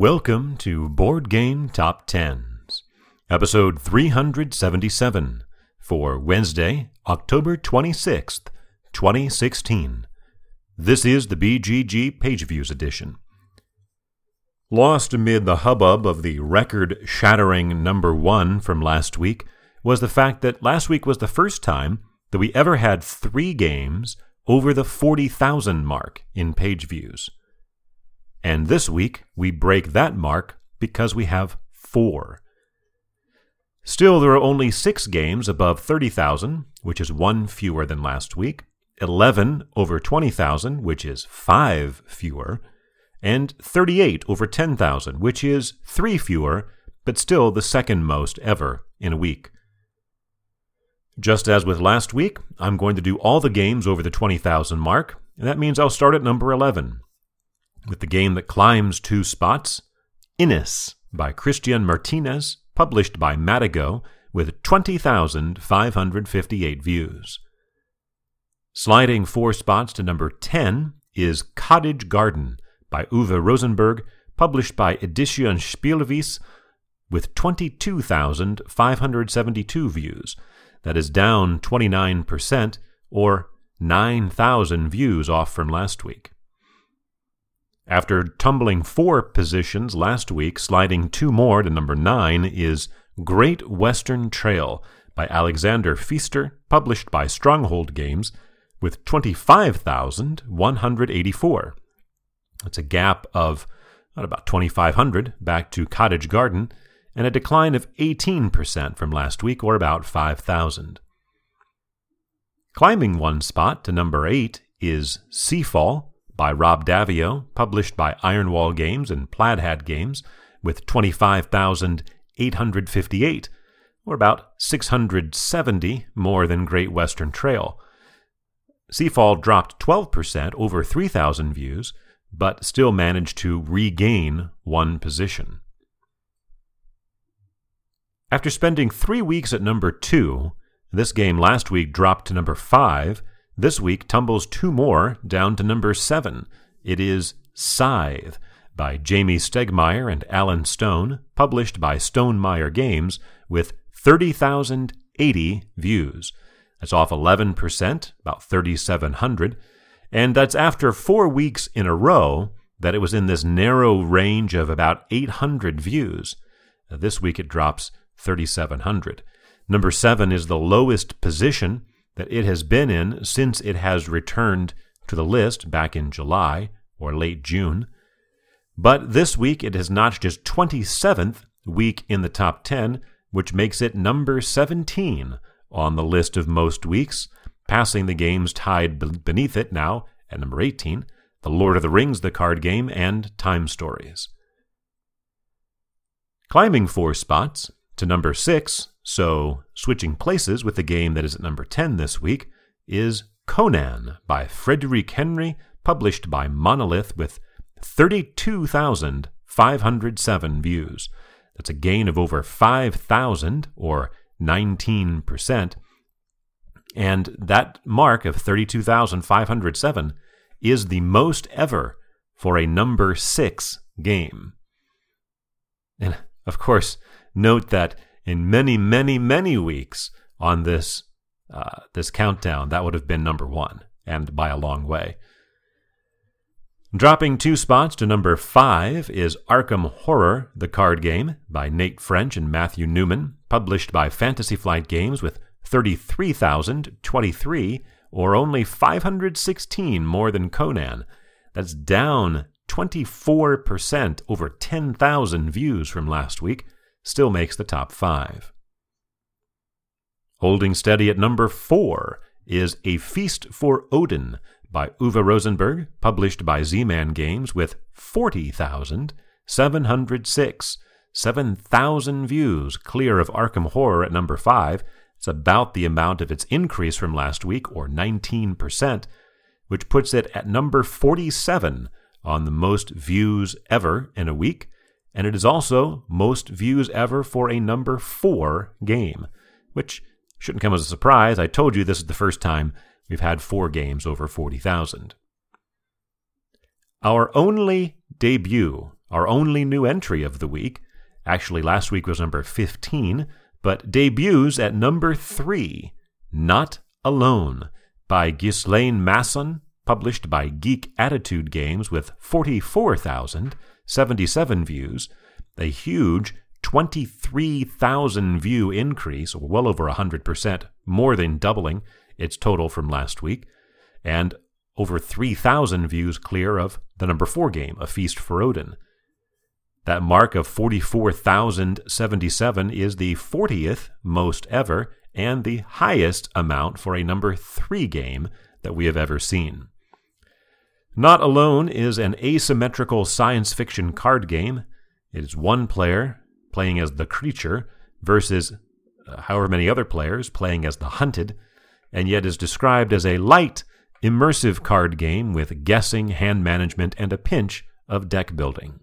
Welcome to Board Game Top Tens, episode 377 for Wednesday, October 26th, 2016. This is the BGG Page Views edition. Lost amid the hubbub of the record shattering number one from last week was the fact that last week was the first time that we ever had three games over the 40,000 mark in page views. And this week, we break that mark because we have four. Still, there are only six games above 30,000, which is one fewer than last week, 11 over 20,000, which is five fewer, and 38 over 10,000, which is three fewer, but still the second most ever in a week. Just as with last week, I'm going to do all the games over the 20,000 mark, and that means I'll start at number 11 with the game that climbs two spots, Inis by Christian Martinez, published by Matagot, with 20,558 views. Sliding four spots to number 10 is Cottage Garden by Uwe Rosenberg, published by Edition Spielwiese, with 22,572 views. That is down 29%, or 9,000 views off from last week. After tumbling four positions last week, sliding two more to number nine is Great Western Trail by Alexander Pfister, published by Stronghold Games, with 25,184. That's a gap of about 2,500 back to Cottage Garden, and a decline of 18% from last week, or about 5,000. Climbing one spot to number 8 is Seafall by Rob Daviau, published by Ironwall Games and Plaid Hat Games, with 25,858, or about 670 more than Great Western Trail. Seafall dropped 12% over 3,000 views, but still managed to regain one position. After spending three weeks at number two, this game last week dropped to number five this week tumbles two more down to number seven. It is Scythe by Jamey Stegmaier and Alan Stone, published by Stonemaier Games, with 30,080 views. That's off 11%, about 3,700. And that's after four weeks in a row that it was in this narrow range of about 800 views. This week it drops 3,700. Number seven is the lowest position that it has been in since it has returned to the list back in July or late June. But this week it has notched its 27th week in the top 10, which makes it number 17 on the list of most weeks, passing the games tied beneath it now at number 18, The Lord of the Rings, the card game, and Time Stories. Climbing four spots to number 6, so, switching places with the game that is at number 10 this week is Conan by Frederick Henry, published by Monolith with 32,507 views. That's a gain of over 5,000 or 19%. And that mark of 32,507 is the most ever for a number 6 game. And of course, note that in many, many, many weeks on this uh, this countdown, that would have been number one, and by a long way. Dropping two spots to number five is Arkham Horror, the card game, by Nate French and Matthew Newman, published by Fantasy Flight Games with 33,023, or only 516 more than Conan. That's down 24%, over 10,000 views from last week still makes the top five. Holding steady at number four is A Feast for Odin by Uwe Rosenberg, published by Z Man Games, with 40,706, 7,000 views, clear of Arkham Horror at number five. It's about the amount of its increase from last week, or 19%, which puts it at number 47 on the most views ever in a week and it is also most views ever for a number 4 game, which shouldn't come as a surprise. I told you this is the first time we've had four games over 40,000. Our only debut our only new entry of the week. Actually, last week was number 15, but debuts at number 3, Not Alone, by Ghislain Masson, published by Geek Attitude Games with 44,077 views, a huge 23,000 view increase, well over 100%, more than doubling its total from last week, and over 3,000 views clear of the number 4 game, A Feast for Odin. That mark of 44,077 is the 40th most ever and the highest amount for a number 3 game that we have ever seen. Not Alone is an asymmetrical science fiction card game. It is one player playing as the creature versus uh, however many other players playing as the hunted, and yet is described as a light, immersive card game with guessing, hand management, and a pinch of deck building.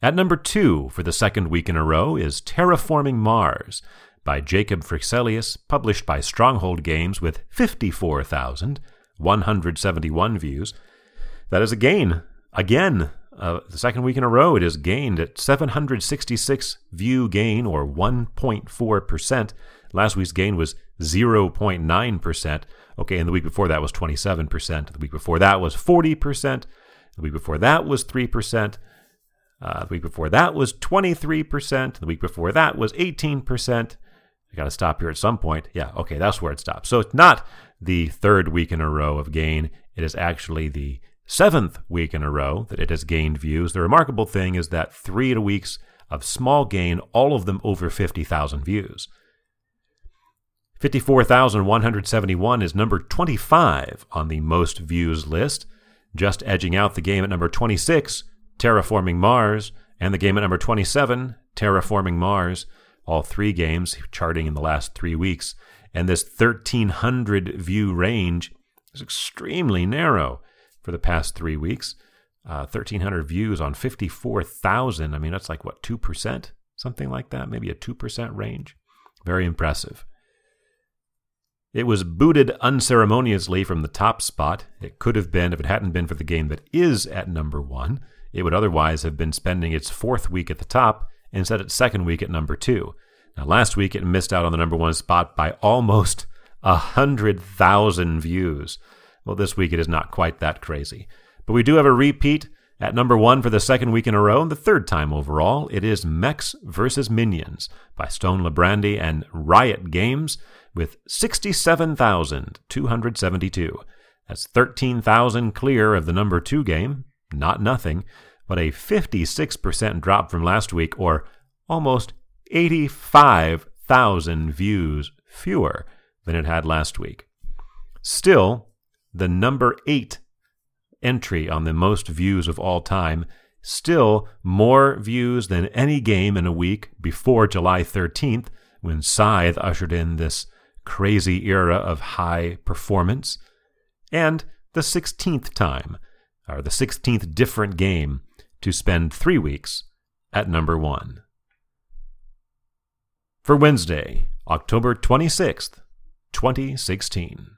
At number two for the second week in a row is Terraforming Mars by Jacob Fryxelius, published by Stronghold Games with 54,171 views. That is a gain. Again, uh, the second week in a row, it has gained at 766 view gain, or 1.4%. Last week's gain was 0.9%. Okay, and the week before that was 27%. The week before that was 40%. The week before that was 3%. Uh, the week before that was 23%. The week before that was 18%. I got to stop here at some point. Yeah, okay, that's where it stops. So it's not the third week in a row of gain. It is actually the seventh week in a row that it has gained views. The remarkable thing is that three weeks of small gain, all of them over 50,000 views. 54,171 is number 25 on the most views list, just edging out the game at number 26, Terraforming Mars, and the game at number 27, Terraforming Mars, all three games charting in the last three weeks. And this 1,300 view range is extremely narrow for the past three weeks. Uh, 1,300 views on 54,000. I mean, that's like, what, 2%? Something like that, maybe a 2% range. Very impressive. It was booted unceremoniously from the top spot. It could have been if it hadn't been for the game that is at number one. It would otherwise have been spending its fourth week at the top instead its second week at number two. Now, last week it missed out on the number one spot by almost a hundred thousand views. Well, this week it is not quite that crazy. But we do have a repeat at number one for the second week in a row, and the third time overall. It is Mechs vs. Minions by Stone Librande and Riot Games with 67,272. That's 13,000 clear of the number two game, not nothing, but a 56% drop from last week, or almost 85,000 views fewer than it had last week. Still, the number eight entry on the most views of all time, still more views than any game in a week before July 13th, when Scythe ushered in this crazy era of high performance, and the 16th time, or the 16th different game to spend three weeks at number one. For Wednesday, October 26th, 2016.